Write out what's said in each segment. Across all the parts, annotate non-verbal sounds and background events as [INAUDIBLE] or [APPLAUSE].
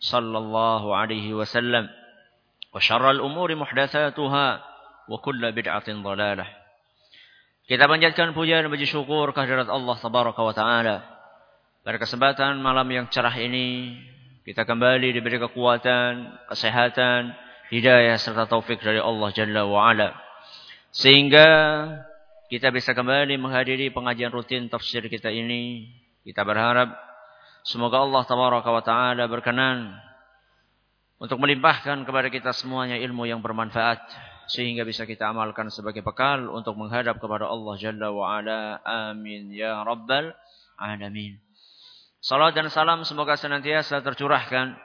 صلى الله عليه وسلم وشر الأمور محدثاتها وكل بدعة ضلالة Kita panjatkan puja dan puji syukur kehadirat Allah Tabaraka wa Ta'ala. Pada kesempatan malam yang cerah ini, kita kembali diberi kekuatan, kesehatan, hidayah serta taufik dari Allah Jalla wa Ala. Sehingga kita bisa kembali menghadiri pengajian rutin tafsir kita ini. Kita berharap semoga Allah Tabaraka wa Ta'ala berkenan untuk melimpahkan kepada kita semuanya ilmu yang bermanfaat sehingga bisa kita amalkan sebagai bekal untuk menghadap kepada Allah Jalla wa Ala. Amin ya rabbal alamin. Salam dan salam semoga senantiasa tercurahkan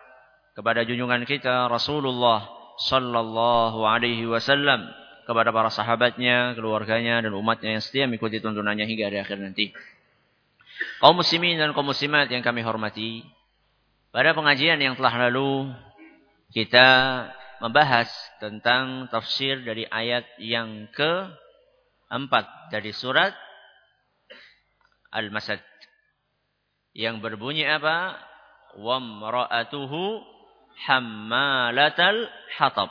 kepada junjungan kita Rasulullah sallallahu alaihi wasallam kepada para sahabatnya, keluarganya dan umatnya yang setia mengikuti tuntunannya hingga hari akhir nanti. Kaum muslimin dan kaum muslimat yang kami hormati, pada pengajian yang telah lalu kita membahas tentang tafsir dari ayat yang keempat dari surat Al-Masad. Yang berbunyi apa? Wamra'atuhu hammalatal hatab.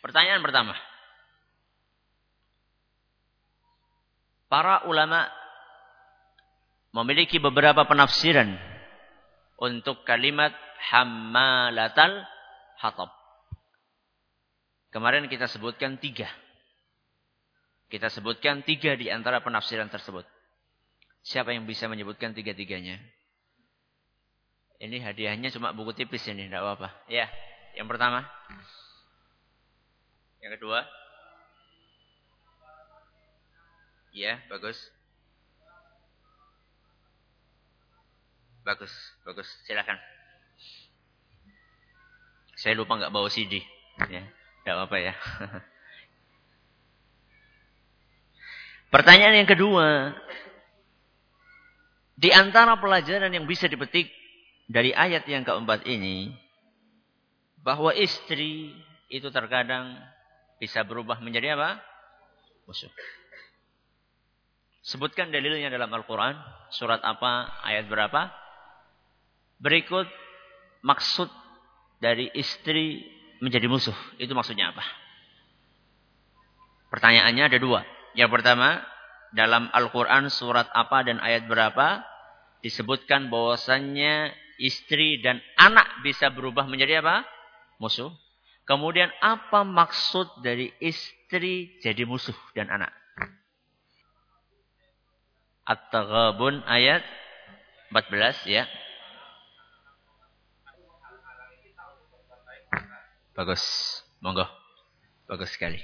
Pertanyaan pertama. Para ulama memiliki beberapa penafsiran untuk kalimat hammalatal hatab. Kemarin kita sebutkan tiga. Kita sebutkan tiga di antara penafsiran tersebut. Siapa yang bisa menyebutkan tiga-tiganya? Ini hadiahnya cuma buku tipis ini, tidak apa-apa. Ya, yang pertama. Yang kedua. Ya, bagus. Bagus, bagus. Silakan. Saya lupa nggak bawa CD. Ya. Apa-apa ya. [LAUGHS] Pertanyaan yang kedua. Di antara pelajaran yang bisa dipetik dari ayat yang keempat ini. Bahwa istri itu terkadang bisa berubah menjadi apa? Musuh. Sebutkan dalilnya dalam Al-Quran. Surat apa? Ayat berapa? Berikut maksud dari istri menjadi musuh. Itu maksudnya apa? Pertanyaannya ada dua. Yang pertama, dalam Al-Quran surat apa dan ayat berapa disebutkan bahwasannya istri dan anak bisa berubah menjadi apa? Musuh. Kemudian apa maksud dari istri jadi musuh dan anak? At-Taghabun ayat 14 ya. Bagus. Monggo. Bagus sekali.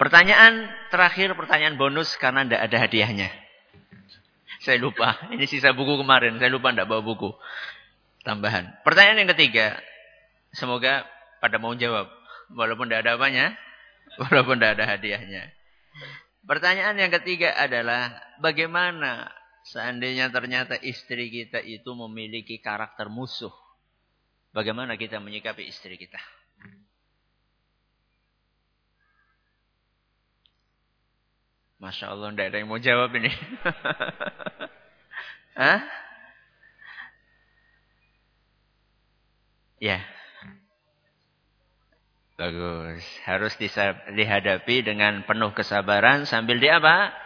Pertanyaan terakhir, pertanyaan bonus karena tidak ada hadiahnya. Saya lupa. Ini sisa buku kemarin. Saya lupa tidak bawa buku. Tambahan. Pertanyaan yang ketiga. Semoga pada mau jawab. Walaupun tidak ada apanya. [LAUGHS] Walaupun tidak ada hadiahnya. Pertanyaan yang ketiga adalah. Bagaimana seandainya ternyata istri kita itu memiliki karakter musuh. Bagaimana kita menyikapi istri kita? Masya Allah, tidak ada yang mau jawab ini. [LAUGHS] Hah? Ya. Bagus. Harus dihadapi dengan penuh kesabaran sambil di apa?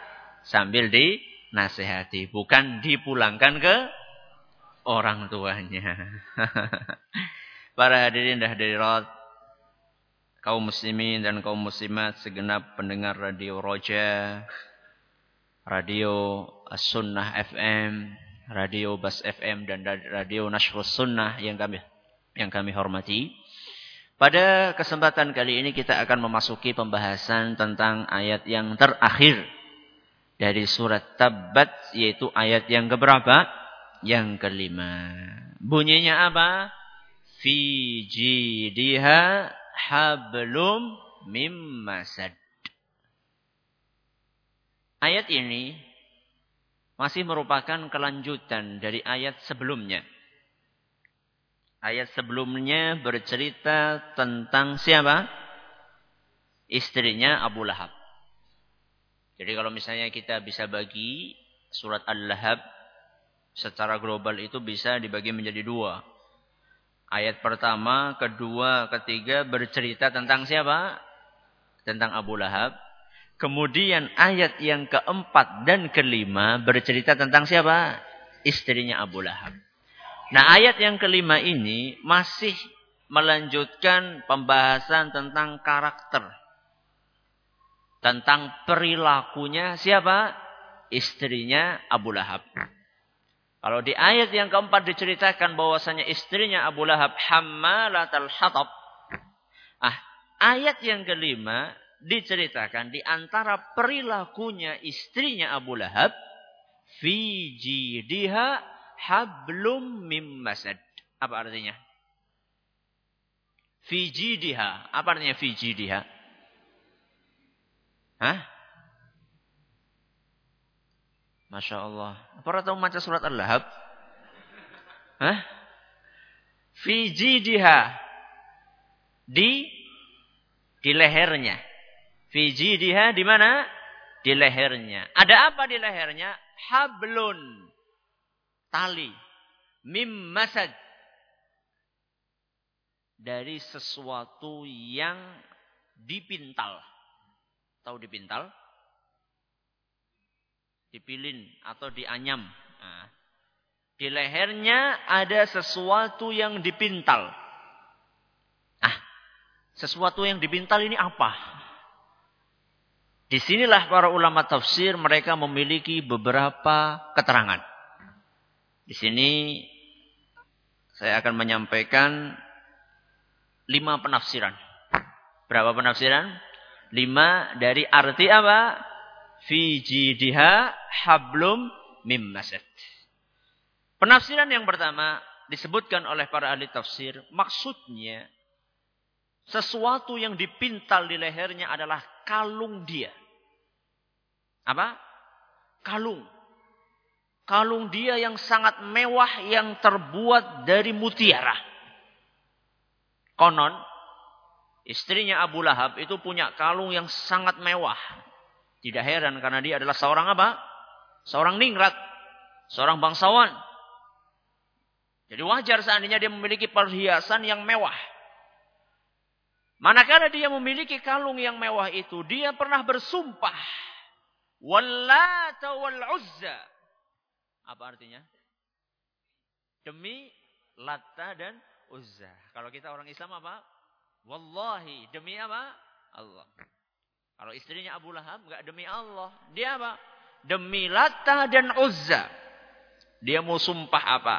Sambil dinasehati. Bukan dipulangkan ke orang tuanya. [LAUGHS] Para hadirin dan hadirat kaum muslimin dan kaum muslimat segenap pendengar radio Roja, radio As-Sunnah FM, radio Bas FM dan radio Nashrus Sunnah yang kami yang kami hormati. Pada kesempatan kali ini kita akan memasuki pembahasan tentang ayat yang terakhir dari surat Tabat yaitu ayat yang keberapa? Yang kelima. Bunyinya apa? Fi jidiha hablum mim masad. Ayat ini masih merupakan kelanjutan dari ayat sebelumnya. Ayat sebelumnya bercerita tentang siapa? Istrinya Abu Lahab. Jadi kalau misalnya kita bisa bagi surat Al-Lahab secara global itu bisa dibagi menjadi dua. Ayat pertama, kedua, ketiga bercerita tentang siapa? Tentang Abu Lahab. Kemudian ayat yang keempat dan kelima bercerita tentang siapa? Istrinya Abu Lahab. Nah ayat yang kelima ini masih melanjutkan pembahasan tentang karakter. Tentang perilakunya siapa? Istrinya Abu Lahab. Kalau di ayat yang keempat diceritakan bahwasanya istrinya Abu Lahab hammalatal hatab. Ah, ayat yang kelima diceritakan di antara perilakunya istrinya Abu Lahab fi jidiha hablum mim masad. Apa artinya? Fi jidiha. Apa artinya fi jidiha? Hah? Masya Allah. Apa tahu baca surat Al-Lahab? Hah? Fi jidiha. Di di lehernya. Fi jidiha di mana? Di lehernya. Ada apa di lehernya? Hablun. Tali. Mim masad. Dari sesuatu yang dipintal. Tahu dipintal? Dipilin atau dianyam. Nah, di lehernya ada sesuatu yang dipintal. Ah, sesuatu yang dipintal ini apa? Di sinilah para ulama tafsir mereka memiliki beberapa keterangan. Di sini saya akan menyampaikan lima penafsiran. Berapa penafsiran? Lima dari arti apa? Fi jidiha hablum mim masad. Penafsiran yang pertama disebutkan oleh para ahli tafsir, maksudnya sesuatu yang dipintal di lehernya adalah kalung dia. Apa? Kalung. Kalung dia yang sangat mewah yang terbuat dari mutiara. Konon, istrinya Abu Lahab itu punya kalung yang sangat mewah. Tidak heran karena dia adalah seorang apa? Seorang ningrat. Seorang bangsawan. Jadi wajar seandainya dia memiliki perhiasan yang mewah. Manakala dia memiliki kalung yang mewah itu, dia pernah bersumpah. Wallata wal uzza. Apa artinya? Demi Latta dan Uzza. Kalau kita orang Islam apa? Wallahi. Demi apa? Allah. Kalau istrinya Abu Lahab, enggak demi Allah. Dia apa? demi Lata dan Uzza. Dia mau sumpah apa?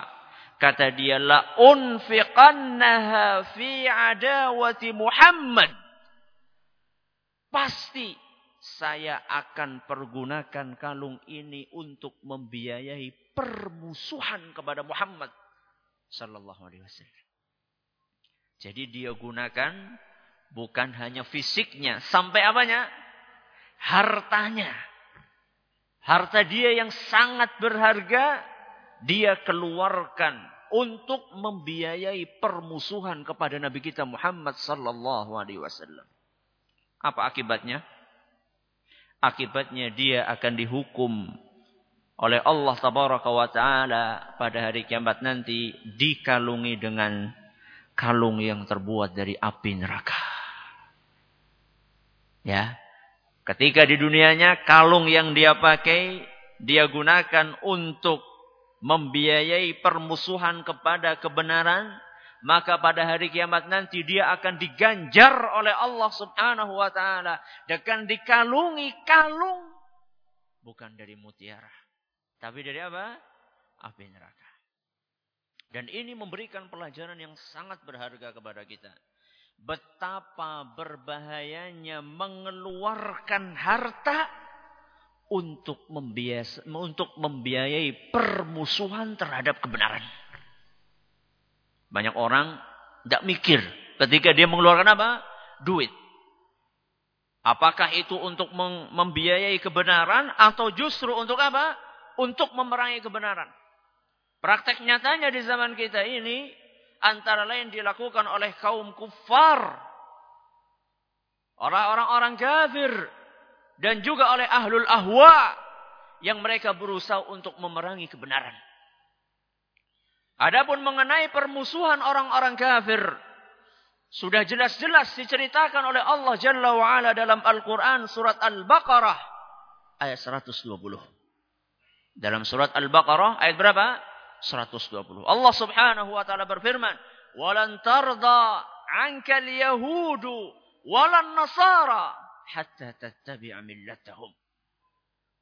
Kata dia la unfiqannaha fi adawati Muhammad. Pasti saya akan pergunakan kalung ini untuk membiayai permusuhan kepada Muhammad sallallahu alaihi wasallam. Jadi dia gunakan bukan hanya fisiknya, sampai apanya? Hartanya. Harta dia yang sangat berharga, dia keluarkan untuk membiayai permusuhan kepada Nabi kita Muhammad sallallahu alaihi wasallam. Apa akibatnya? Akibatnya dia akan dihukum oleh Allah tabaraka wa taala pada hari kiamat nanti dikalungi dengan kalung yang terbuat dari api neraka. Ya. Ketika di dunianya kalung yang dia pakai dia gunakan untuk membiayai permusuhan kepada kebenaran, maka pada hari kiamat nanti dia akan diganjar oleh Allah Subhanahu wa taala dengan dikalungi kalung bukan dari mutiara, tapi dari apa? Api neraka. Dan ini memberikan pelajaran yang sangat berharga kepada kita. Betapa berbahayanya mengeluarkan harta untuk untuk membiayai permusuhan terhadap kebenaran. Banyak orang tidak mikir ketika dia mengeluarkan apa? Duit. Apakah itu untuk membiayai kebenaran atau justru untuk apa? Untuk memerangi kebenaran. Praktek nyatanya di zaman kita ini antara lain dilakukan oleh kaum kufar. Orang-orang kafir dan juga oleh ahlul ahwa yang mereka berusaha untuk memerangi kebenaran. Adapun mengenai permusuhan orang-orang kafir, sudah jelas-jelas diceritakan oleh Allah Jalla wa'ala dalam Al-Quran surat Al-Baqarah ayat 120. Dalam surat Al-Baqarah ayat berapa? 120. Allah Subhanahu wa taala berfirman, "Walan tarda 'anka al-yahudu walan nasara hatta tattabi'a millatahum."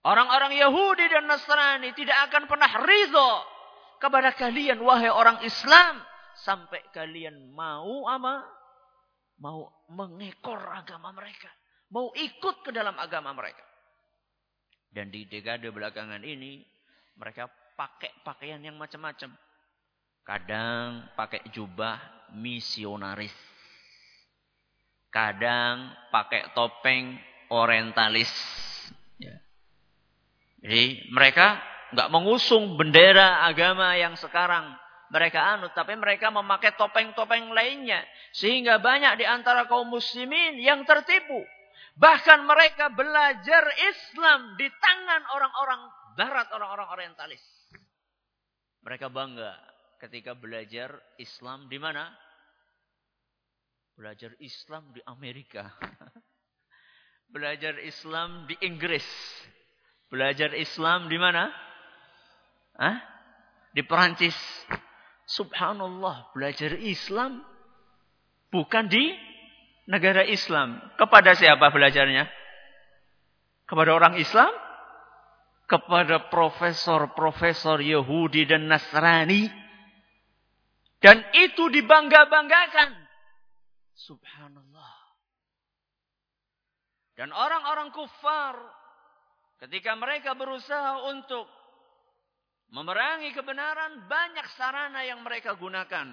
Orang-orang Yahudi dan Nasrani tidak akan pernah ridho kepada kalian wahai orang Islam sampai kalian mau ama mau mengekor agama mereka, mau ikut ke dalam agama mereka. Dan di dekade belakangan ini mereka pakai pakaian yang macam-macam. Kadang pakai jubah misionaris kadang pakai topeng orientalis. Ya. Jadi mereka nggak mengusung bendera agama yang sekarang mereka anut, tapi mereka memakai topeng-topeng lainnya, sehingga banyak di antara kaum muslimin yang tertipu. Bahkan mereka belajar Islam di tangan orang-orang Barat, orang-orang Orientalis. Mereka bangga ketika belajar Islam di mana? Belajar Islam di Amerika. [LAUGHS] Belajar Islam di Inggris. Belajar Islam di mana? Hah? Di Perancis. Subhanallah, belajar Islam bukan di negara Islam. Kepada siapa belajarnya? Kepada orang Islam? Kepada profesor-profesor Yahudi dan Nasrani. Dan itu dibangga-banggakan. Subhanallah. Dan orang-orang kufar ketika mereka berusaha untuk memerangi kebenaran banyak sarana yang mereka gunakan.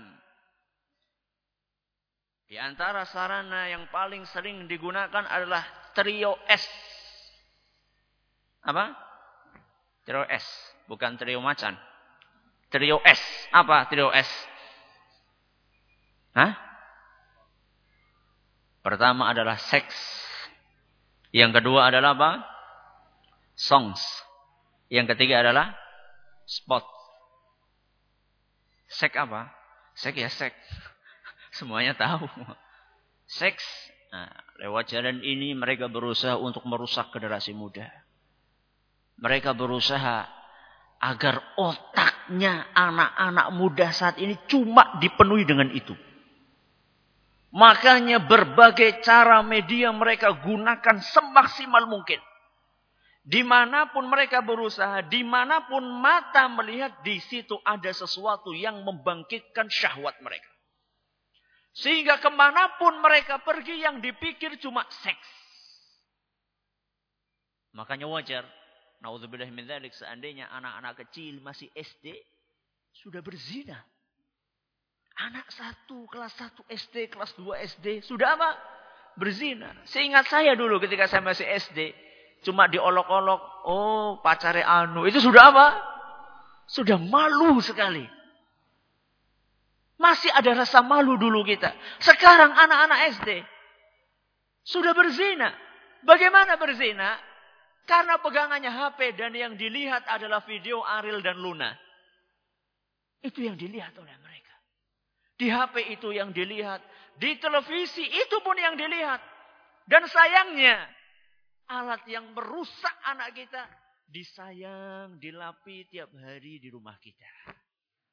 Di antara sarana yang paling sering digunakan adalah trio S. Apa? Trio S, bukan trio macan. Trio S. Apa trio S? Hah? Pertama adalah seks. Yang kedua adalah apa? Songs. Yang ketiga adalah spot. Seks apa? Seks ya seks. [LAUGHS] Semuanya tahu. Seks. Nah, lewat jalan ini mereka berusaha untuk merusak generasi muda. Mereka berusaha agar otaknya anak-anak muda saat ini cuma dipenuhi dengan itu. Makanya berbagai cara media mereka gunakan semaksimal mungkin. Di mana pun mereka berusaha, di mana pun mata melihat, di situ ada sesuatu yang membangkitkan syahwat mereka. Sehingga ke mana pun mereka pergi yang dipikir cuma seks. Makanya wajar. Naudzubillah min seandainya anak-anak kecil masih SD sudah berzina. Anak satu, kelas satu SD, kelas dua SD. Sudah apa? Berzina. Seingat saya dulu ketika saya masih SD. Cuma diolok-olok. Oh pacare anu. Itu sudah apa? Sudah malu sekali. Masih ada rasa malu dulu kita. Sekarang anak-anak SD. Sudah berzina. Bagaimana berzina? Karena pegangannya HP dan yang dilihat adalah video Ariel dan Luna. Itu yang dilihat oleh mereka. Di HP itu yang dilihat. Di televisi itu pun yang dilihat. Dan sayangnya, alat yang merusak anak kita disayang, dilapi tiap hari di rumah kita.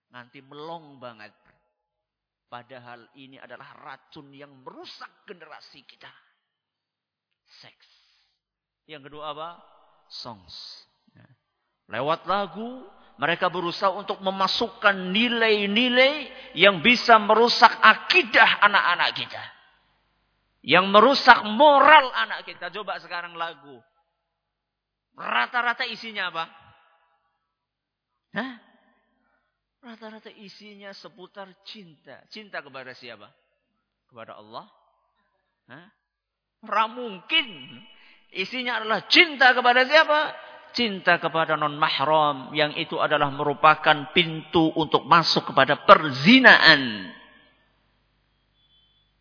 Nanti melong banget. Padahal ini adalah racun yang merusak generasi kita. Seks. Yang kedua apa? Songs. Ya. Lewat lagu, mereka berusaha untuk memasukkan nilai-nilai yang bisa merusak akidah anak-anak kita. Yang merusak moral anak kita. Coba sekarang lagu. Rata-rata isinya apa? Rata-rata isinya seputar cinta. Cinta kepada siapa? Kepada Allah? Hah? Ramungkin Isinya adalah cinta kepada siapa? Cinta kepada non mahram yang itu adalah merupakan pintu untuk masuk kepada perzinaan.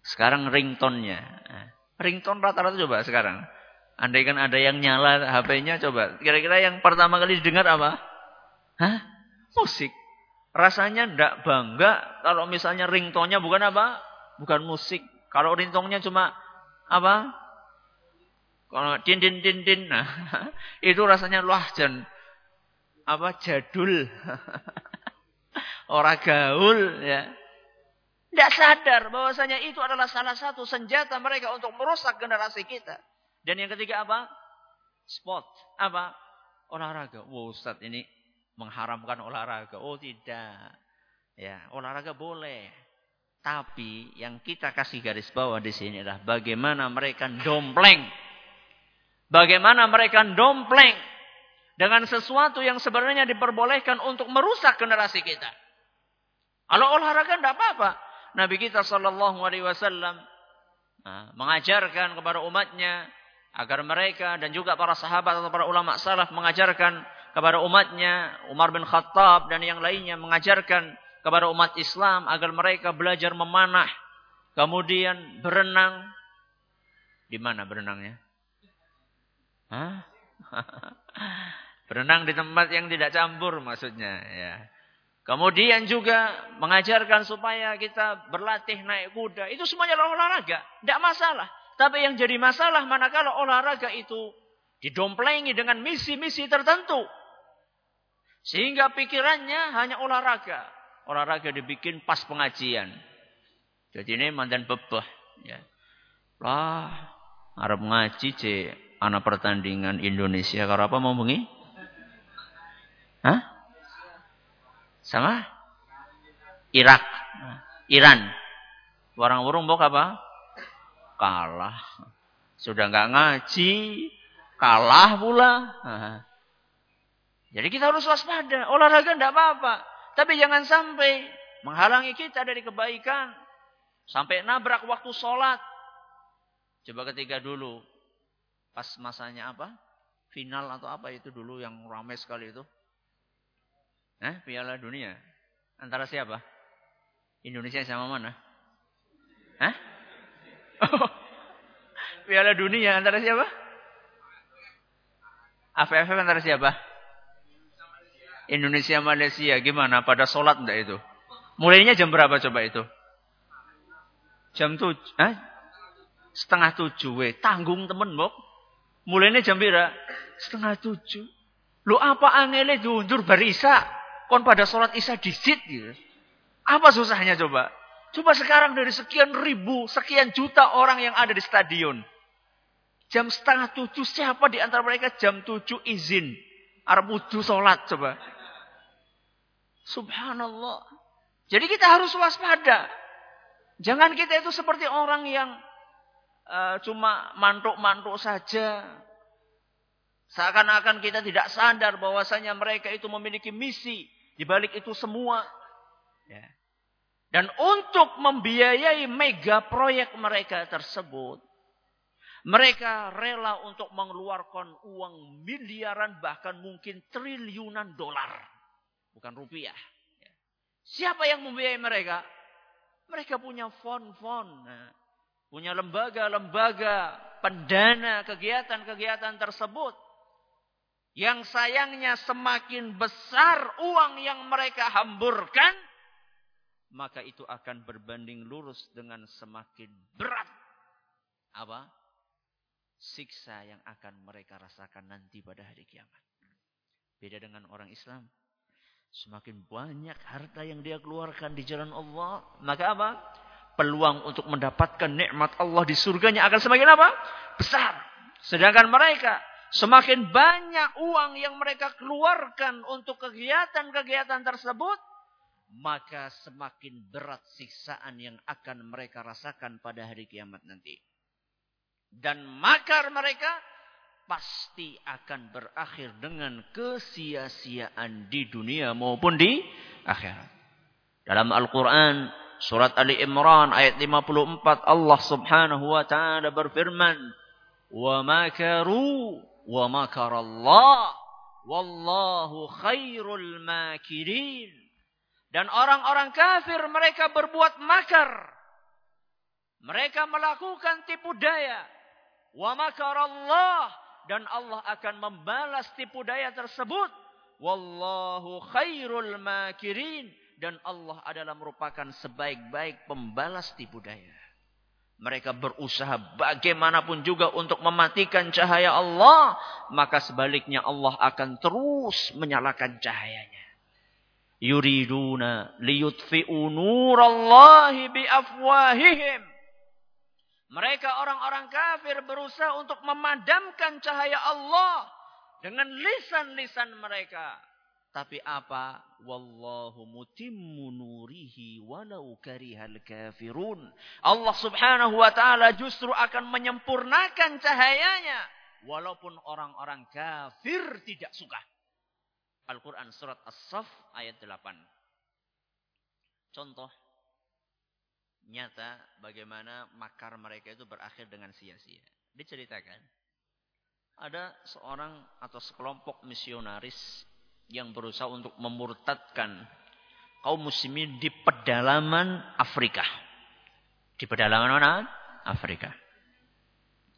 Sekarang ringtone-nya. Ringtone rata-rata coba sekarang. Andai kan ada yang nyala HP-nya coba. Kira-kira yang pertama kali didengar apa? Hah? Musik. Rasanya ndak bangga kalau misalnya ringtone-nya bukan apa? Bukan musik. Kalau ringtone-nya cuma apa? Kalau din din din din, nah, [LAUGHS] itu rasanya luah dan apa jadul, [LAUGHS] orang gaul ya. Tidak sadar bahwasanya itu adalah salah satu senjata mereka untuk merusak generasi kita. Dan yang ketiga apa? Sport. Apa? Olahraga. Wow, Ustaz ini mengharamkan olahraga. Oh tidak. Ya, olahraga boleh. Tapi yang kita kasih garis bawah di sini adalah bagaimana mereka dompleng Bagaimana mereka dompleng dengan sesuatu yang sebenarnya diperbolehkan untuk merusak generasi kita. Kalau olahraga tidak apa-apa. Nabi kita Shallallahu Alaihi Wasallam nah, mengajarkan kepada umatnya agar mereka dan juga para sahabat atau para ulama salaf mengajarkan kepada umatnya Umar bin Khattab dan yang lainnya mengajarkan kepada umat Islam agar mereka belajar memanah kemudian berenang di mana berenangnya [LAUGHS] Berenang di tempat yang tidak campur maksudnya ya. Kemudian juga mengajarkan supaya kita berlatih naik kuda. Itu semuanya olahraga. Tidak masalah. Tapi yang jadi masalah manakala olahraga itu didomplengi dengan misi-misi tertentu. Sehingga pikirannya hanya olahraga. Olahraga dibikin pas pengajian. Jadi ini mandan bebah. Ya. Lah, Arab ngaji cek anak pertandingan Indonesia karo apa mau bengi? Hah? Sama? Irak. Iran. Warang-warung bok apa? Kalah. Sudah nggak ngaji, kalah pula. Jadi kita harus waspada. Olahraga tidak apa-apa. Tapi jangan sampai menghalangi kita dari kebaikan. Sampai nabrak waktu sholat. Coba ketika dulu Pas masanya apa? Final atau apa itu dulu yang ramai sekali itu? Eh, Piala Dunia. Antara siapa? Indonesia sama mana? Hah? [LAUGHS] Piala Dunia antara siapa? AFF antara siapa? Indonesia Malaysia gimana pada sholat enggak itu? Mulainya jam berapa coba itu? Jam tujuh, eh? setengah tujuh, we. tanggung temen bok. Mulainya jam berapa? Setengah tujuh. Lu apa angele diundur barisa? Kon pada sholat isya disit gitu. Apa susahnya coba? Coba sekarang dari sekian ribu, sekian juta orang yang ada di stadion. Jam setengah tujuh, siapa di antara mereka jam tujuh izin? Arab wudhu sholat coba. Subhanallah. Jadi kita harus waspada. Jangan kita itu seperti orang yang uh, cuma mantuk-mantuk saja. Seakan-akan kita tidak sadar bahwasanya mereka itu memiliki misi di balik itu semua. Ya. Dan untuk membiayai mega proyek mereka tersebut, mereka rela untuk mengeluarkan uang miliaran bahkan mungkin triliunan dolar. Bukan rupiah. Ya. Siapa yang membiayai mereka? Mereka punya fond-fond. Nah, punya lembaga-lembaga pendana kegiatan-kegiatan tersebut. Yang sayangnya semakin besar uang yang mereka hamburkan, maka itu akan berbanding lurus dengan semakin berat apa? Siksa yang akan mereka rasakan nanti pada hari kiamat. Beda dengan orang Islam. Semakin banyak harta yang dia keluarkan di jalan Allah, maka apa? Peluang untuk mendapatkan nikmat Allah di surganya akan semakin apa? Besar. Sedangkan mereka semakin banyak uang yang mereka keluarkan untuk kegiatan-kegiatan tersebut, maka semakin berat siksaan yang akan mereka rasakan pada hari kiamat nanti. Dan makar mereka pasti akan berakhir dengan kesia-siaan di dunia maupun di akhirat. Dalam Al-Quran, Surat Ali Imran ayat 54 Allah Subhanahu wa taala berfirman, "Wa makaru wa makarallah wallahu khairul makirin." Dan orang-orang kafir mereka berbuat makar. Mereka melakukan tipu daya. Wa makarallah dan Allah akan membalas tipu daya tersebut. Wallahu khairul makirin dan Allah adalah merupakan sebaik-baik pembalas tipu daya. Mereka berusaha bagaimanapun juga untuk mematikan cahaya Allah, maka sebaliknya Allah akan terus menyalakan cahayanya. Yuriduna liyutfi'u nurallahi biafwahihim mereka orang-orang kafir berusaha untuk memadamkan cahaya Allah dengan lisan-lisan mereka. Tapi apa? Wallahu mutimmu nurihi walau karihal kafirun. Allah subhanahu wa ta'ala justru akan menyempurnakan cahayanya. Walaupun orang-orang kafir tidak suka. Al-Quran surat As-Saf ayat 8. Contoh nyata bagaimana makar mereka itu berakhir dengan sia-sia. Diceritakan, ada seorang atau sekelompok misionaris yang berusaha untuk memurtadkan kaum muslimin di pedalaman Afrika. Di pedalaman mana? Afrika.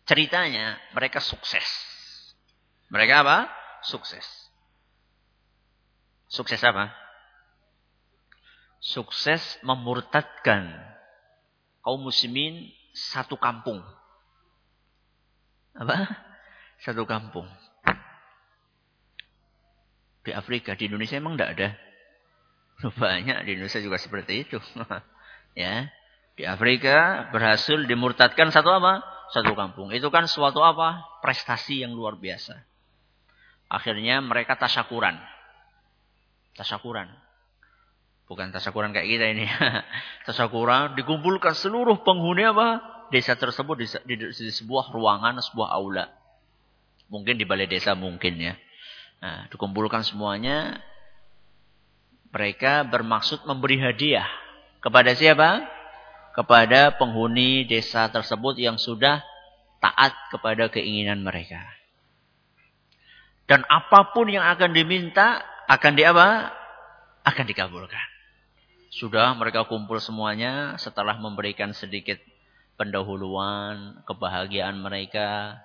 Ceritanya mereka sukses. Mereka apa? Sukses. Sukses apa? Sukses memurtadkan kaum muslimin satu kampung. Apa? Satu kampung. Di Afrika, di Indonesia emang tidak ada. [LAUGHS] Banyak di Indonesia juga seperti itu. [LAUGHS] ya. Di Afrika berhasil dimurtadkan satu apa? Satu kampung. Itu kan suatu apa? Prestasi yang luar biasa. Akhirnya mereka tasyakuran. Tasyakuran. Bukan tasakuran kayak kita ini. [LAUGHS] tasakuran dikumpulkan seluruh penghuni apa? Desa tersebut di sebuah ruangan, sebuah aula. Mungkin di balai desa mungkin ya. Nah, dikumpulkan semuanya. Mereka bermaksud memberi hadiah. Kepada siapa? Kepada penghuni desa tersebut yang sudah taat kepada keinginan mereka. Dan apa pun yang akan diminta akan di apa? Akan dikabulkan. Sudah mereka kumpul semuanya setelah memberikan sedikit pendahuluan, kebahagiaan mereka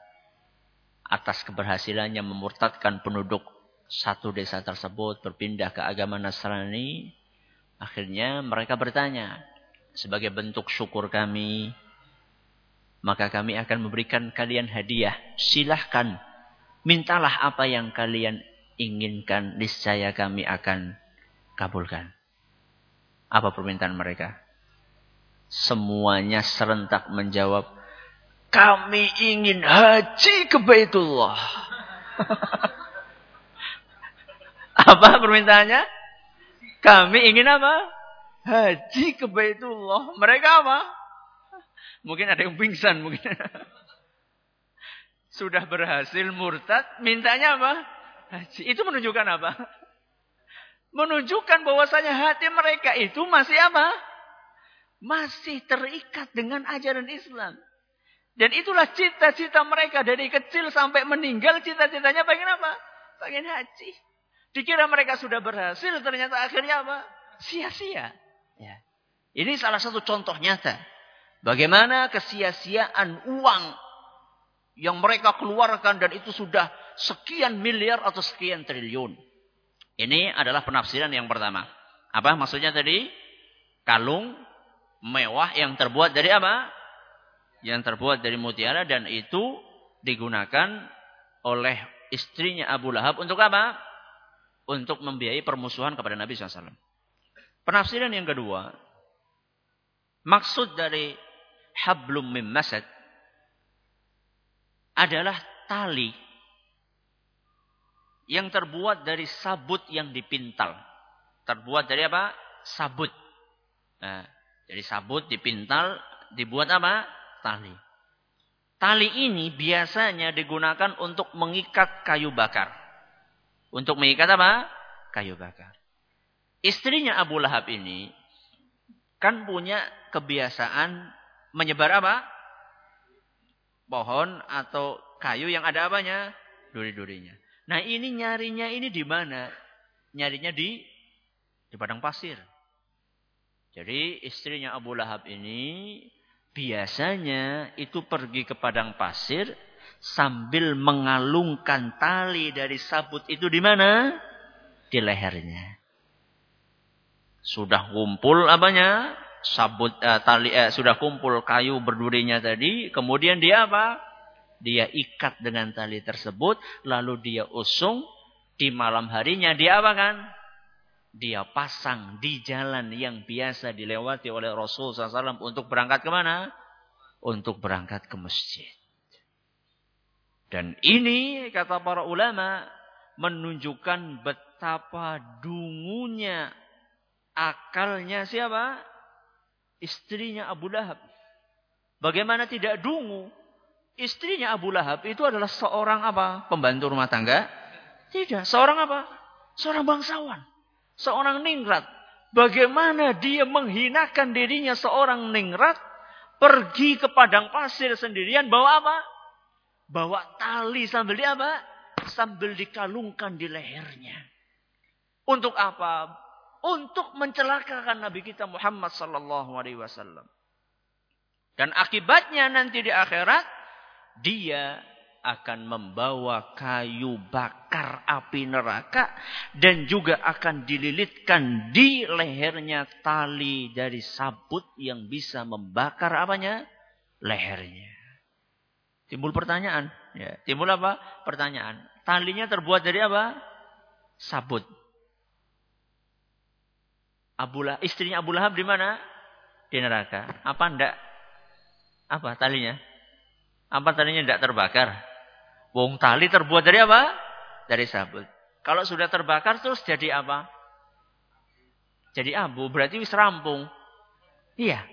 atas keberhasilannya memurtadkan penduduk satu desa tersebut berpindah ke agama Nasrani. Akhirnya mereka bertanya, sebagai bentuk syukur kami, maka kami akan memberikan kalian hadiah. Silahkan, mintalah apa yang kalian inginkan, niscaya kami akan kabulkan. Apa permintaan mereka? Semuanya serentak menjawab, kami ingin haji ke Baitullah. [LAUGHS] apa permintaannya? Kami ingin apa? Haji ke Baitullah. Mereka apa? Mungkin ada yang pingsan mungkin. [LAUGHS] Sudah berhasil murtad, mintanya apa? Haji. Itu menunjukkan apa? menunjukkan bahwasanya hati mereka itu masih apa? Masih terikat dengan ajaran Islam. Dan itulah cita-cita mereka dari kecil sampai meninggal cita-citanya pengen apa? Pengen haji. Dikira mereka sudah berhasil, ternyata akhirnya apa? Sia-sia. Ya. Ini salah satu contoh nyata. Bagaimana kesia-siaan uang yang mereka keluarkan dan itu sudah sekian miliar atau sekian triliun. Ini adalah penafsiran yang pertama. Apa maksudnya tadi? Kalung mewah yang terbuat dari apa? Yang terbuat dari mutiara dan itu digunakan oleh istrinya Abu Lahab untuk apa? Untuk membiayai permusuhan kepada Nabi SAW. Penafsiran yang kedua, maksud dari hablum mim masad adalah tali yang terbuat dari sabut yang dipintal. Terbuat dari apa? Sabut. Nah, jadi sabut dipintal, dibuat apa? Tali. Tali ini biasanya digunakan untuk mengikat kayu bakar. Untuk mengikat apa? Kayu bakar. Istrinya Abu Lahab ini kan punya kebiasaan menyebar apa? Pohon atau kayu yang ada apanya? Duri-durinya. Nah ini nyarinya ini di mana? Nyarinya di di padang pasir. Jadi istrinya Abu Lahab ini biasanya itu pergi ke padang pasir sambil mengalungkan tali dari sabut itu di mana? Di lehernya. Sudah kumpul apanya? Sabut eh, tali eh, sudah kumpul kayu berdurinya tadi, kemudian dia apa? Dia ikat dengan tali tersebut, lalu dia usung di malam harinya dia apa kan? Dia pasang di jalan yang biasa dilewati oleh Rasul SAW untuk berangkat ke mana? Untuk berangkat ke masjid. Dan ini kata para ulama menunjukkan betapa dungunya akalnya siapa? Istrinya Abu Lahab. Bagaimana tidak dungu Istrinya Abu Lahab itu adalah seorang apa? Pembantu rumah tangga? Tidak. Seorang apa? Seorang bangsawan. Seorang ningrat. Bagaimana dia menghinakan dirinya seorang ningrat. Pergi ke padang pasir sendirian. Bawa apa? Bawa tali sambil di apa? Sambil dikalungkan di lehernya. Untuk apa? Untuk mencelakakan Nabi kita Muhammad sallallahu alaihi wasallam. Dan akibatnya nanti di akhirat dia akan membawa kayu bakar api neraka dan juga akan dililitkan di lehernya tali dari sabut yang bisa membakar apanya? lehernya. Timbul pertanyaan, ya. Timbul apa? Pertanyaan. Talinya terbuat dari apa? Sabut. Abu Lahab, istrinya Abu Lahab di mana? Di neraka. Apa ndak? Apa talinya? Apa tadinya tidak terbakar? Wong tali terbuat dari apa? Dari sabut. Kalau sudah terbakar terus jadi apa? Jadi abu, berarti wis rampung. Iya.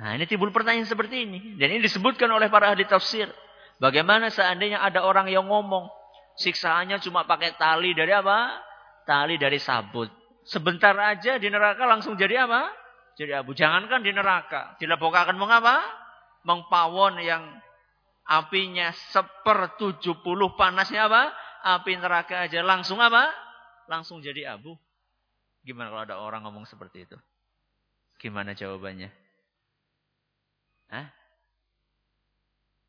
Nah, ini timbul pertanyaan seperti ini. Dan ini disebutkan oleh para ahli tafsir. Bagaimana seandainya ada orang yang ngomong, siksaannya cuma pakai tali dari apa? Tali dari sabut. Sebentar aja di neraka langsung jadi apa? Jadi abu. Jangankan di neraka. Dilebokakan mengapa? Mengpawon yang apinya seper tujuh puluh panasnya apa? Api neraka aja langsung apa? Langsung jadi abu. Gimana kalau ada orang ngomong seperti itu? Gimana jawabannya? Hah?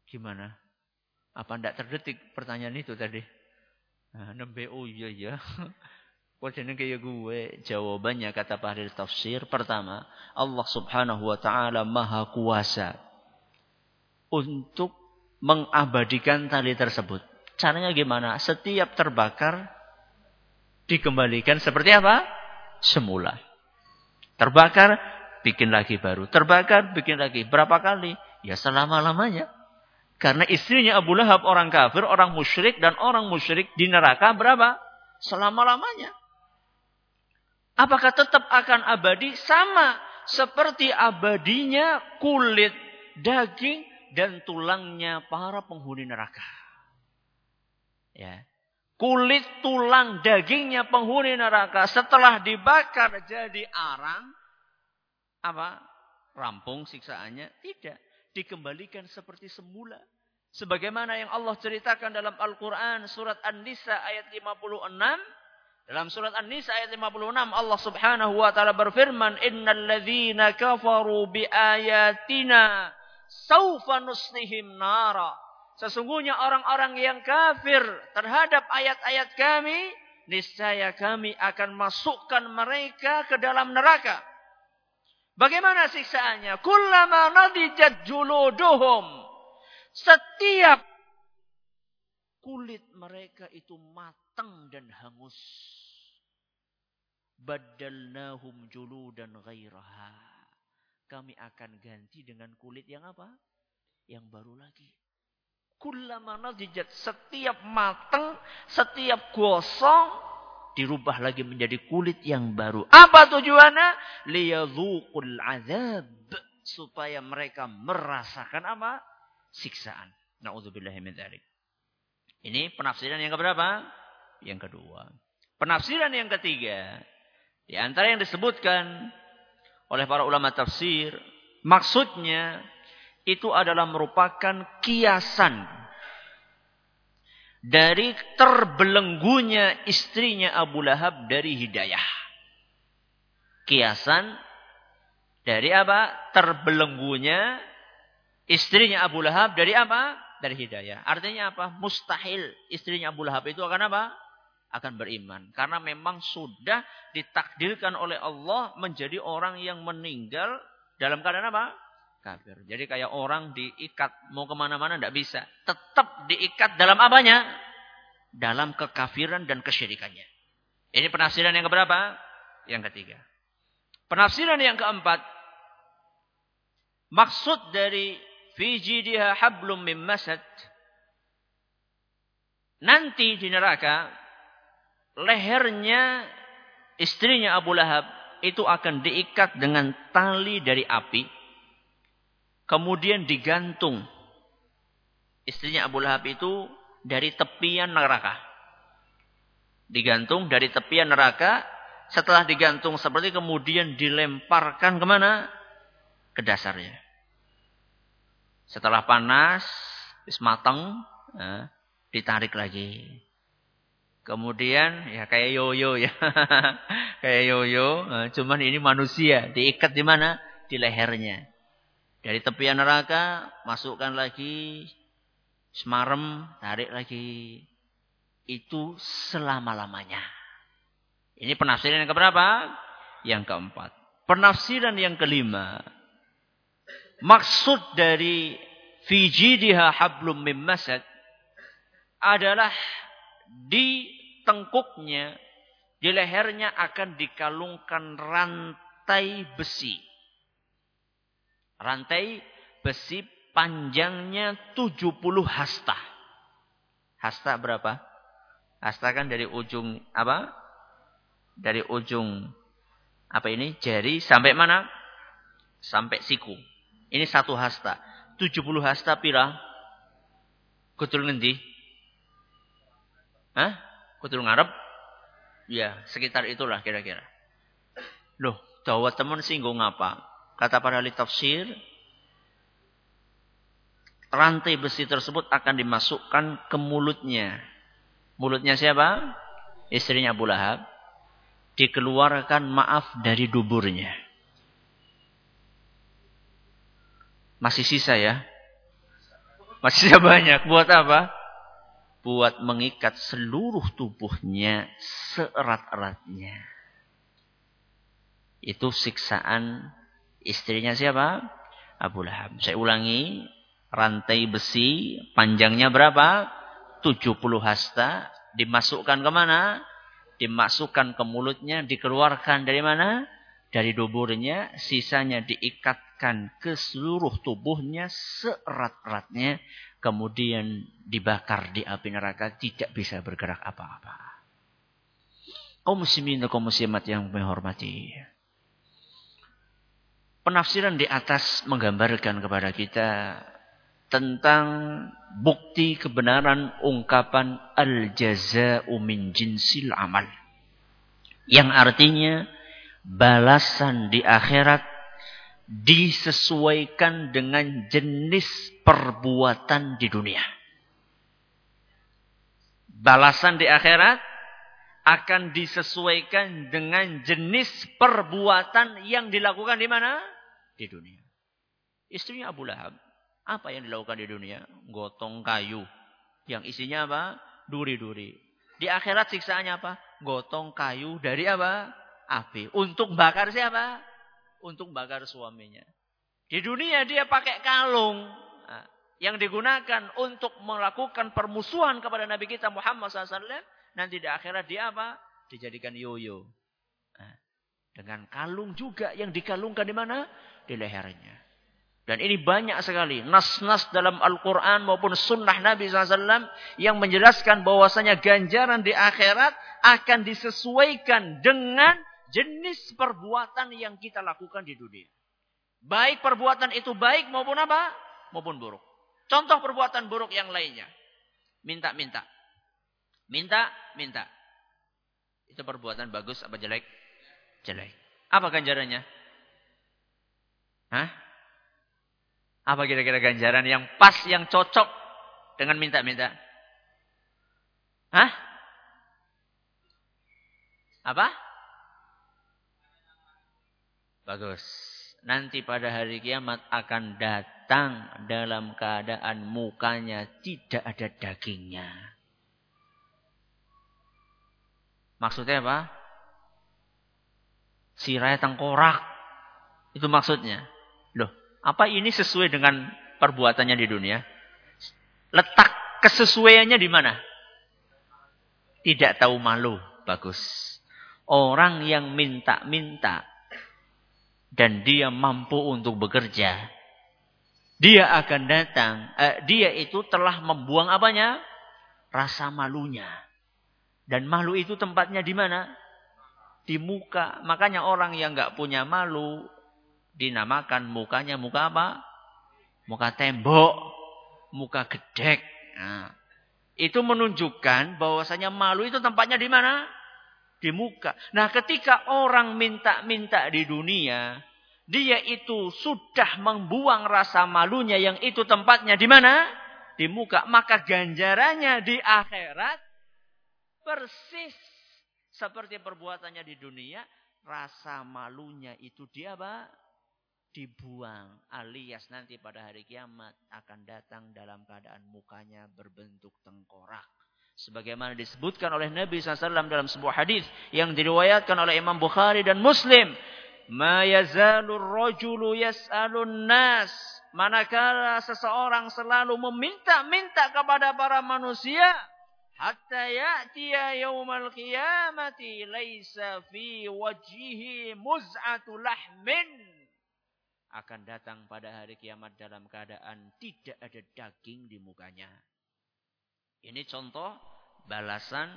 Gimana? Apa ndak terdetik pertanyaan itu tadi? Nah, nembe oh iya [LAUGHS] ya. Padahal kayak gue. Jawabannya kata Pak Tafsir. Pertama, Allah subhanahu wa ta'ala maha kuasa. Untuk mengabadikan tali tersebut. Caranya gimana? Setiap terbakar dikembalikan seperti apa? Semula. Terbakar, bikin lagi baru. Terbakar, bikin lagi. Berapa kali? Ya selama-lamanya. Karena istrinya Abu Lahab orang kafir, orang musyrik, dan orang musyrik di neraka berapa? Selama-lamanya. Apakah tetap akan abadi? Sama seperti abadinya kulit, daging, dan tulangnya para penghuni neraka. Ya. Kulit, tulang, dagingnya penghuni neraka setelah dibakar jadi arang, apa? Rampung siksaannya? Tidak. Dikembalikan seperti semula. Sebagaimana yang Allah ceritakan dalam Al-Quran surat An-Nisa ayat 56. Dalam surat An-Nisa ayat 56 Allah subhanahu wa ta'ala berfirman. Innal ladhina kafaru bi ayatina saufa nuslihim nara. Sesungguhnya orang-orang yang kafir terhadap ayat-ayat kami, niscaya kami akan masukkan mereka ke dalam neraka. Bagaimana siksaannya? Kullama nadijat juluduhum. Setiap kulit mereka itu matang dan hangus. Badalnahum juludan ghairaha. Kami akan ganti dengan kulit yang apa? Yang baru lagi. Kullama nadijat. Setiap matang, setiap gosong, dirubah lagi menjadi kulit yang baru. Apa tujuannya? Liyadhuqul azab. Supaya mereka merasakan apa? Siksaan. Na'udzubillahi min. Ini penafsiran yang keberapa? Yang kedua. Penafsiran yang ketiga. Di antara yang disebutkan oleh para ulama tafsir. Maksudnya itu adalah merupakan kiasan dari terbelenggunya istrinya Abu Lahab dari hidayah. Kiasan dari apa? Terbelenggunya istrinya Abu Lahab dari apa? Dari hidayah. Artinya apa? Mustahil istrinya Abu Lahab itu akan apa? Akan beriman. Karena memang sudah ditakdirkan oleh Allah menjadi orang yang meninggal dalam keadaan apa? kafir. Jadi kayak orang diikat mau ke mana-mana tidak bisa. Tetap diikat dalam apanya? Dalam kekafiran dan kesyirikannya. Ini penafsiran yang keberapa? Yang ketiga. Penafsiran yang keempat. Maksud dari fijidiha hablum min masad. Nanti di neraka. Lehernya istrinya Abu Lahab itu akan diikat dengan tali dari api Kemudian digantung. Istrinya Abu Lahab itu dari tepian neraka. Digantung dari tepian neraka. Setelah digantung seperti kemudian dilemparkan ke mana? Ke dasarnya. Setelah panas, matang, ya, ditarik lagi. Kemudian ya kayak yoyo ya. [LAUGHS] kayak yoyo, nah, cuman ini manusia, diikat di mana? Di lehernya. Dari tepian neraka, masukkan lagi. Semarem, tarik lagi. Itu selama-lamanya. Ini penafsiran yang keberapa? Yang keempat. Penafsiran yang kelima. Maksud dari fijidiha hablum mim masad adalah di tengkuknya, di lehernya akan dikalungkan rantai besi. Rantai besi panjangnya 70 hasta. Hasta berapa? Hasta kan dari ujung apa? Dari ujung apa ini? Jari sampai mana? Sampai siku. Ini satu hasta. 70 hasta pira? Kutul ngendi? Hah? Kutul ngarep? Ya, sekitar itulah kira-kira. Loh, dawa teman singgung apa? Kata para ahli tafsir, rantai besi tersebut akan dimasukkan ke mulutnya. Mulutnya siapa? Istrinya Abu Lahab. Dikeluarkan maaf dari duburnya. Masih sisa ya? Masih [LAUGHS] banyak. Buat apa? Buat mengikat seluruh tubuhnya seerat-eratnya. Itu siksaan Istrinya siapa? Abu Lahab. Saya ulangi. Rantai besi. Panjangnya berapa? 70 hasta. Dimasukkan ke mana? Dimasukkan ke mulutnya. Dikeluarkan dari mana? Dari duburnya. Sisanya diikatkan ke seluruh tubuhnya. Seerat-eratnya. Kemudian dibakar di api neraka. Tidak bisa bergerak apa-apa. Kaum muslimin dan kaum muslimat yang menghormati penafsiran di atas menggambarkan kepada kita tentang bukti kebenaran ungkapan al-jaza'u min jinsil amal. Yang artinya balasan di akhirat disesuaikan dengan jenis perbuatan di dunia. Balasan di akhirat akan disesuaikan dengan jenis perbuatan yang dilakukan di mana? di dunia. Istrinya Abu Lahab Apa yang dilakukan di dunia? Gotong kayu. Yang isinya apa? Duri-duri. Di akhirat siksaannya apa? Gotong kayu dari apa? Api. Untuk bakar siapa? Untuk bakar suaminya. Di dunia dia pakai kalung. Nah, yang digunakan untuk melakukan permusuhan kepada Nabi kita Muhammad SAW. Nanti di akhirat dia apa? Dijadikan yoyo. Nah, dengan kalung juga yang dikalungkan di mana? Di lehernya. Dan ini banyak sekali nas-nas dalam Al-Quran maupun sunnah Nabi SAW yang menjelaskan bahwasanya ganjaran di akhirat akan disesuaikan dengan jenis perbuatan yang kita lakukan di dunia. Baik perbuatan itu baik maupun apa? Maupun buruk. Contoh perbuatan buruk yang lainnya. Minta-minta. Minta-minta. Itu perbuatan bagus apa jelek? Jelek. Apa ganjarannya? Hah? Apa kira-kira ganjaran yang pas, yang cocok dengan minta-minta? Hah? Apa? Bagus. Nanti pada hari kiamat akan datang dalam keadaan mukanya tidak ada dagingnya. Maksudnya apa? Siraya tengkorak. Itu maksudnya. Loh, apa ini sesuai dengan perbuatannya di dunia? Letak kesesuaiannya di mana? Tidak tahu malu. Bagus. Orang yang minta-minta dan dia mampu untuk bekerja, dia akan datang. Eh, dia itu telah membuang apanya? Rasa malunya. Dan malu itu tempatnya di mana? Di muka. Makanya orang yang nggak punya malu, dinamakan mukanya muka apa? Muka tembok, muka gedek. Nah, itu menunjukkan bahwasanya malu itu tempatnya di mana? Di muka. Nah, ketika orang minta-minta di dunia, dia itu sudah membuang rasa malunya yang itu tempatnya di mana? Di muka. Maka ganjarannya di akhirat persis seperti perbuatannya di dunia, rasa malunya itu dia apa? dibuang alias nanti pada hari kiamat akan datang dalam keadaan mukanya berbentuk tengkorak. Sebagaimana disebutkan oleh Nabi SAW dalam sebuah hadis yang diriwayatkan oleh Imam Bukhari dan Muslim. Ma yazalur rajulu yas'alun nas. Manakala seseorang selalu meminta-minta kepada para manusia. Hatta ya'tiya yawmal qiyamati laysa fi wajhihi muz'atu lahmin akan datang pada hari kiamat dalam keadaan tidak ada daging di mukanya. Ini contoh balasan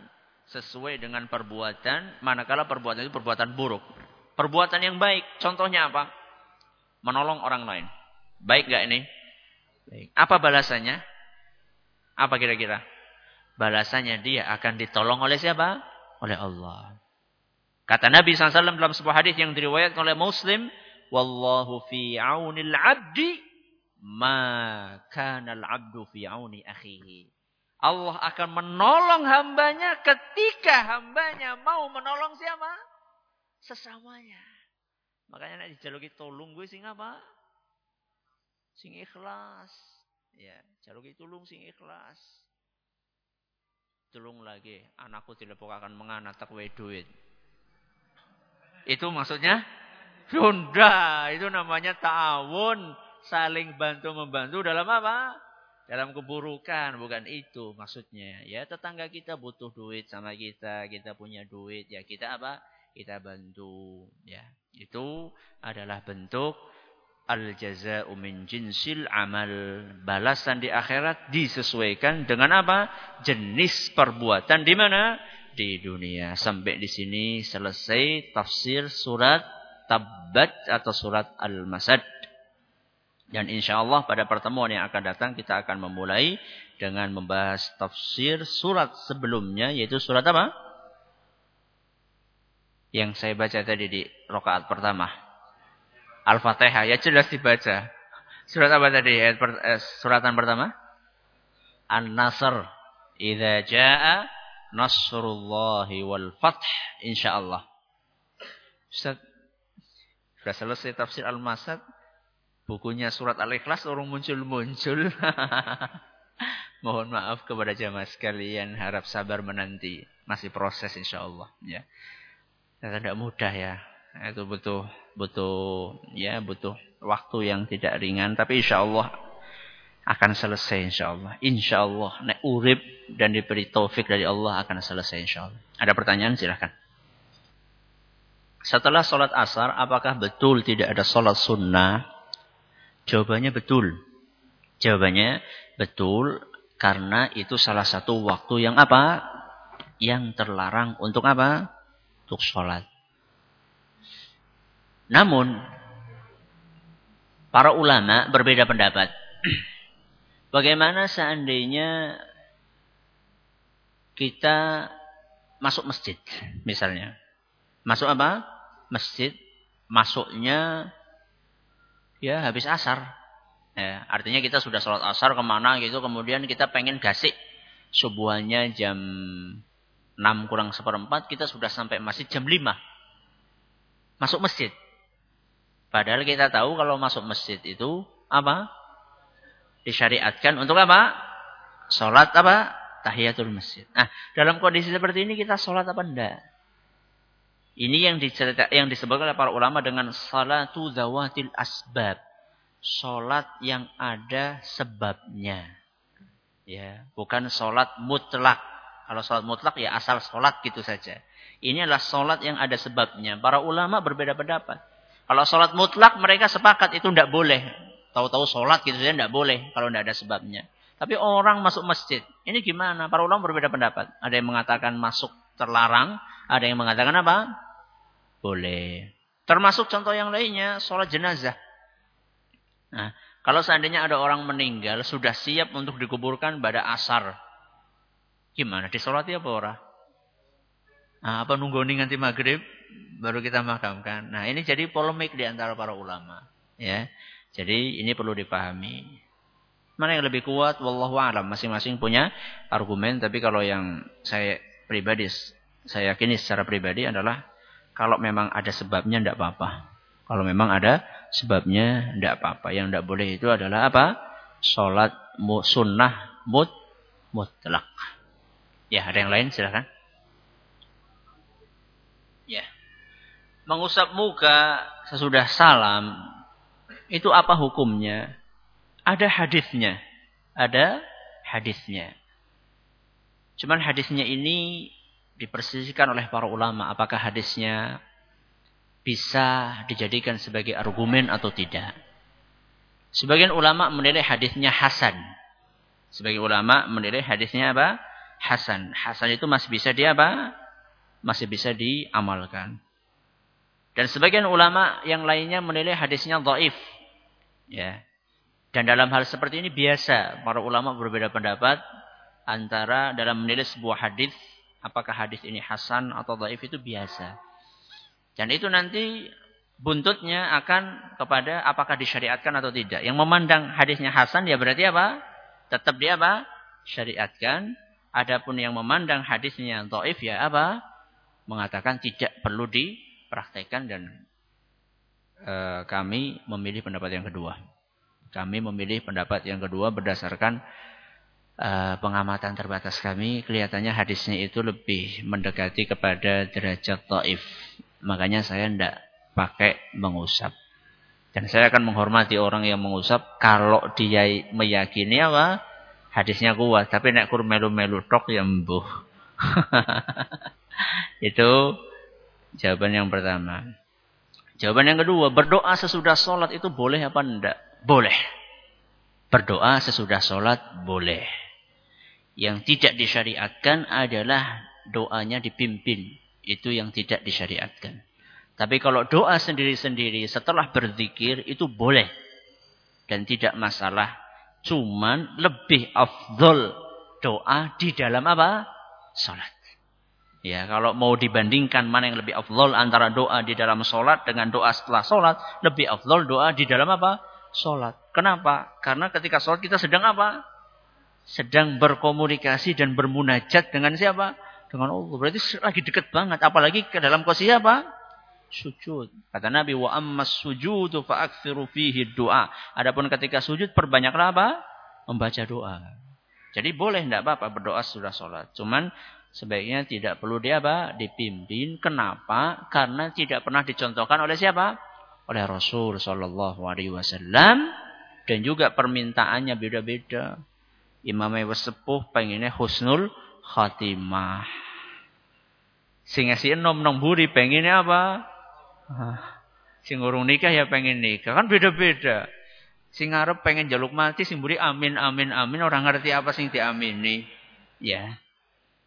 sesuai dengan perbuatan, manakala perbuatan itu perbuatan buruk. Perbuatan yang baik, contohnya apa? Menolong orang lain. Baik gak ini? Baik. Apa balasannya? Apa kira-kira? Balasannya dia akan ditolong oleh siapa? Oleh Allah. Kata Nabi SAW dalam sebuah hadis yang diriwayatkan oleh Muslim, wallahu fi aunil abdi ma kana al abdu fi auni akhihi. Allah akan menolong hambanya ketika hambanya mau menolong siapa? Sesamanya. Makanya nanti jaluki tolong gue sing apa? Sing ikhlas. Ya, jaluki tolong sing ikhlas. Tolong lagi, anakku tidak akan menganak tak duit. Itu maksudnya Sudah, itu namanya ta'awun. Saling bantu-membantu dalam apa? Dalam keburukan, bukan itu maksudnya. Ya, tetangga kita butuh duit sama kita, kita punya duit, ya kita apa? Kita bantu, ya. Itu adalah bentuk al-jaza'u min jinsil amal. Balasan di akhirat disesuaikan dengan apa? Jenis perbuatan di mana? Di dunia. Sampai di sini selesai tafsir surat Tabbat atau surat Al-Masad. Dan insya Allah pada pertemuan yang akan datang kita akan memulai dengan membahas tafsir surat sebelumnya yaitu surat apa? Yang saya baca tadi di rokaat pertama. Al-Fatihah ya jelas dibaca. Surat apa tadi? Eh, suratan pertama? An-Nasr. Idza jaa nasrullahi wal fath insyaallah. Ustaz sudah selesai tafsir Al-Masad. Bukunya surat Al-Ikhlas orang muncul-muncul. [LAUGHS] Mohon maaf kepada jamaah sekalian, harap sabar menanti. Masih proses insya Allah. Ya. Tidak mudah ya. Itu butuh butuh ya butuh waktu yang tidak ringan. Tapi insya Allah akan selesai insya Allah. Insya Allah. Nek urip dan diberi taufik dari Allah akan selesai insya Allah. Ada pertanyaan silahkan. Setelah sholat asar, apakah betul tidak ada sholat sunnah? Jawabannya betul. Jawabannya betul karena itu salah satu waktu yang apa? Yang terlarang untuk apa? Untuk sholat. Namun, para ulama berbeda pendapat. [CLEARS THROAT] Bagaimana seandainya kita masuk masjid, misalnya. Masuk apa? Masjid. Masuknya ya habis asar. Ya, artinya kita sudah sholat asar ke mana gitu, kemudian kita pengen gasik subuhannya jam 6 kurang seperempat, kita sudah sampai masjid jam 5. Masuk masjid. Padahal kita tahu kalau masuk masjid itu apa? Disyariatkan untuk apa? Sholat apa? Tahiyatul masjid. Nah, dalam kondisi seperti ini kita sholat apa enggak? Ini yang dicerita, yang disebutkan oleh para ulama dengan salatu zawatil asbab sholat yang ada sebabnya. Ya, bukan sholat mutlak. Kalau sholat mutlak ya asal sholat gitu saja. Ini adalah sholat yang ada sebabnya. Para ulama berbeda pendapat. Kalau sholat mutlak mereka sepakat itu tidak boleh. Tahu-tahu sholat gitu saja tidak boleh kalau tidak ada sebabnya. Tapi orang masuk masjid. Ini gimana? Para ulama berbeda pendapat. Ada yang mengatakan masuk terlarang. Ada yang mengatakan apa? Boleh. Termasuk contoh yang lainnya. Sholat jenazah. Nah, kalau seandainya ada orang meninggal, sudah siap untuk dikuburkan pada asar. Gimana? Disolati apa orang? Nah, apa nunggu nanti maghrib baru kita makamkan? Nah, ini jadi polemik di antara para ulama. Ya, jadi ini perlu dipahami. Mana yang lebih kuat? Wallahu a'lam. Masing-masing punya argumen. Tapi kalau yang saya pribadi, saya yakini secara pribadi adalah kalau memang ada sebabnya tidak apa-apa. Kalau memang ada sebabnya tidak apa-apa. Yang tidak boleh itu adalah apa? Sholat sunnah mut mutlak. Ya, ada yang lain silahkan. Ya. Mengusap muka sesudah salam itu apa hukumnya? Ada hadisnya. Ada hadisnya. Cuman hadisnya ini dipersisikan oleh para ulama. Apakah hadisnya bisa dijadikan sebagai argumen atau tidak. Sebagian ulama menilai hadisnya hasan. Sebagian ulama menilai hadisnya apa? Hasan. Hasan itu masih bisa dia apa? Masih bisa diamalkan. Dan sebagian ulama yang lainnya menilai hadisnya dhaif. Ya. Dan dalam hal seperti ini biasa para ulama berbeda pendapat antara dalam menilai sebuah hadis apakah hadis ini hasan atau dhaif itu biasa. Dan itu nanti buntutnya akan kepada apakah disyariatkan atau tidak. Yang memandang hadisnya hasan ya berarti apa? Tetap dia apa? Syariatkan. Adapun yang memandang hadisnya dhaif ya apa? Mengatakan tidak perlu dipraktekkan dan e, kami memilih pendapat yang kedua. Kami memilih pendapat yang kedua berdasarkan pengamatan terbatas kami kelihatannya hadisnya itu lebih mendekati kepada derajat taif Makanya saya tidak pakai mengusap. Dan saya akan menghormati orang yang mengusap kalau dia meyakini apa? Hadisnya kuat. Tapi nek kur melu-melu tok ya mbuh. [LAUGHS] itu jawaban yang pertama. Jawaban yang kedua, berdoa sesudah sholat itu boleh apa enggak? Boleh. Berdoa sesudah sholat boleh. Yang tidak disyariatkan adalah doanya dipimpin itu yang tidak disyariatkan. Tapi kalau doa sendiri-sendiri setelah berzikir itu boleh. Dan tidak masalah. Cuman lebih afdol doa di dalam apa? Salat. Ya, kalau mau dibandingkan mana yang lebih afdol antara doa di dalam salat dengan doa setelah salat, lebih afdol doa di dalam apa? Salat. Kenapa? Karena ketika salat kita sedang apa? Sedang berkomunikasi dan bermunajat dengan siapa? dengan Allah. Berarti lagi dekat banget. Apalagi ke dalam posisi apa? sujud. Kata Nabi, wa ammas sujudu fa'akthiru fihi doa. Adapun ketika sujud, perbanyaklah apa? Membaca doa. Jadi boleh tidak apa-apa berdoa sudah sholat. Cuman sebaiknya tidak perlu dia apa? Dipimpin. Kenapa? Karena tidak pernah dicontohkan oleh siapa? Oleh Rasul Shallallahu Alaihi Wasallam. Dan juga permintaannya beda-beda. Imam sepuh pengennya husnul khatimah. Sing ngasih enom nong buri pengennya apa? Sing urung nikah ya pengen nikah. Kan beda-beda. Sing pengen jaluk mati, sing buri amin, amin, amin. Orang ngerti apa sing diamini. Ya.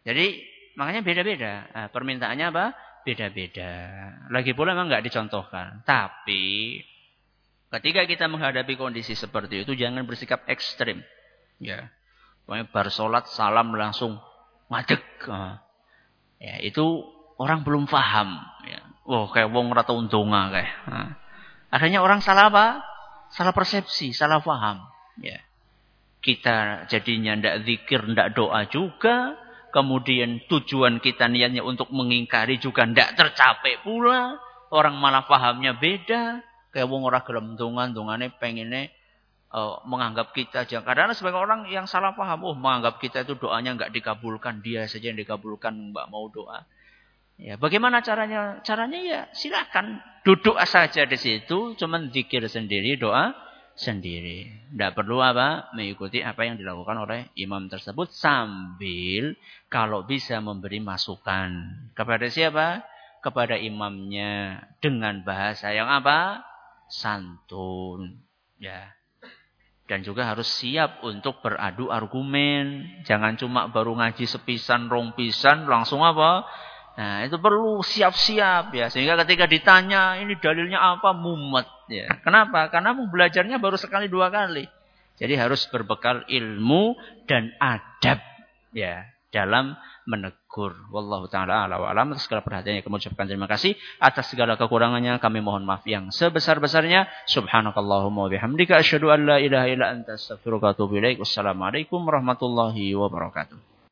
Jadi makanya beda-beda. Nah, permintaannya apa? Beda-beda. Lagi pula memang nggak dicontohkan. Tapi ketika kita menghadapi kondisi seperti itu jangan bersikap ekstrim. Ya. Pokoknya bar sholat salam langsung ngadeg. Ya, itu orang belum paham. Ya. Wah, kayak wong rata untunga kayak. Akhirnya orang salah apa? Salah persepsi, salah paham. Ya. Kita jadinya ndak zikir, ndak doa juga. Kemudian tujuan kita niatnya untuk mengingkari juga ndak tercapai pula. Orang malah pahamnya beda. Kayak wong ora gelem tungan, tungane pengennya uh, menganggap kita aja. Karena sebagai orang yang salah paham, oh menganggap kita itu doanya nggak dikabulkan, dia saja yang dikabulkan, mbak mau doa. Ya, bagaimana caranya? Caranya ya silakan duduk saja di situ, cuman zikir sendiri, doa sendiri. Tidak perlu apa? Mengikuti apa yang dilakukan oleh imam tersebut sambil kalau bisa memberi masukan kepada siapa? Kepada imamnya dengan bahasa yang apa? Santun. Ya, dan juga harus siap untuk beradu argumen. Jangan cuma baru ngaji sepisan, rompisan, langsung apa? Nah, itu perlu siap-siap ya. Sehingga ketika ditanya, ini dalilnya apa? Mumet. Ya. Kenapa? Karena belajarnya baru sekali dua kali. Jadi harus berbekal ilmu dan adab. Ya dalam menegur. Wallahu taala ala wa alam segala perhatiannya kami ucapkan terima kasih atas segala kekurangannya kami mohon maaf yang sebesar-besarnya. Subhanakallahumma bihamdika asyhadu an la ilaha illa anta ilaik. Wassalamualaikum warahmatullahi wabarakatuh.